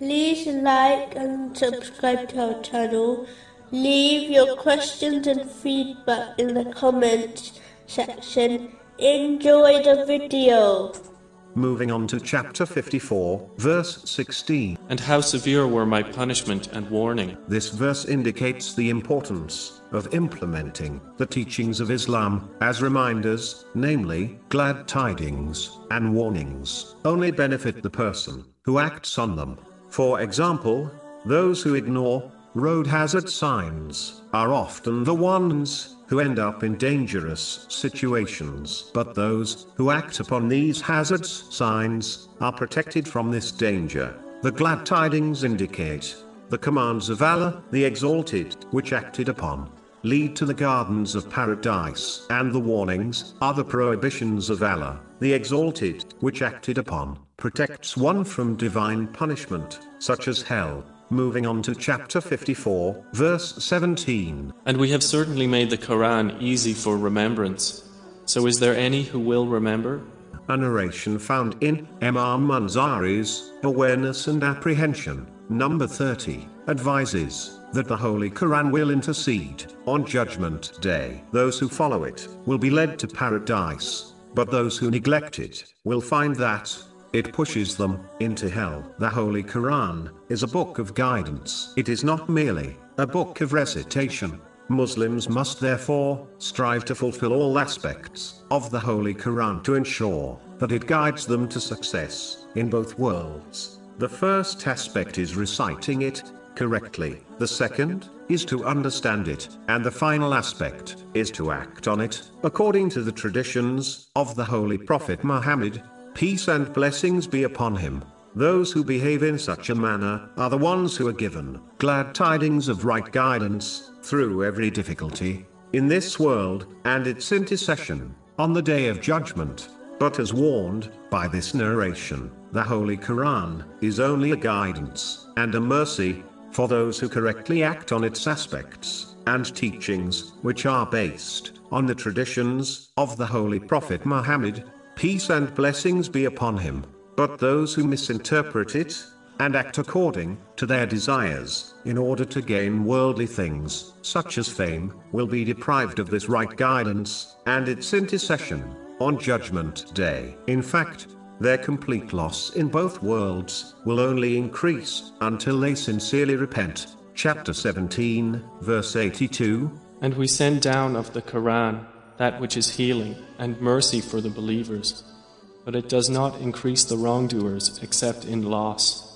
like and subscribe to our channel. Leave your questions and feedback in the comments section. Enjoy the video. Moving on to chapter 54, verse 16. And how severe were my punishment and warning? This verse indicates the importance of implementing the teachings of Islam as reminders, namely, glad tidings and warnings, only benefit the person who acts on them. For example, those who ignore road hazard signs are often the ones who end up in dangerous situations. But those who act upon these hazards signs are protected from this danger. The glad tidings indicate the commands of Allah, the Exalted, which acted upon lead to the gardens of paradise, and the warnings are the prohibitions of Allah, the Exalted, which acted upon protects one from divine punishment, such as hell. Moving on to chapter 54, verse 17. And we have certainly made the Quran easy for remembrance. So is there any who will remember? A narration found in Imam Munzari's Awareness and Apprehension, number 30, advises that the Holy Quran will intercede on Judgment Day. Those who follow it will be led to paradise, but those who neglect it will find that it pushes them into hell. The Holy Quran is a book of guidance. It is not merely a book of recitation. Muslims must therefore strive to fulfill all aspects of the Holy Quran to ensure that it guides them to success in both worlds. The first aspect is reciting it correctly, the second is to understand it, and the final aspect is to act on it according to the traditions of the Holy Prophet Muhammad Peace and blessings be upon him. Those who behave in such a manner are the ones who are given glad tidings of right guidance through every difficulty in this world and its intercession on the day of judgment. But as warned by this narration, the Holy Quran is only a guidance and a mercy for those who correctly act on its aspects and teachings, which are based on the traditions of the Holy Prophet Muhammad Peace and blessings be upon him. But those who misinterpret it, and act according to their desires, in order to gain worldly things, such as fame, will be deprived of this right guidance, and its intercession, on Judgment Day. In fact, their complete loss in both worlds will only increase until they sincerely repent. Chapter 17, verse 82. And we send down of the Quran that which is healing and mercy for the believers, but it does not increase the wrongdoers except in loss.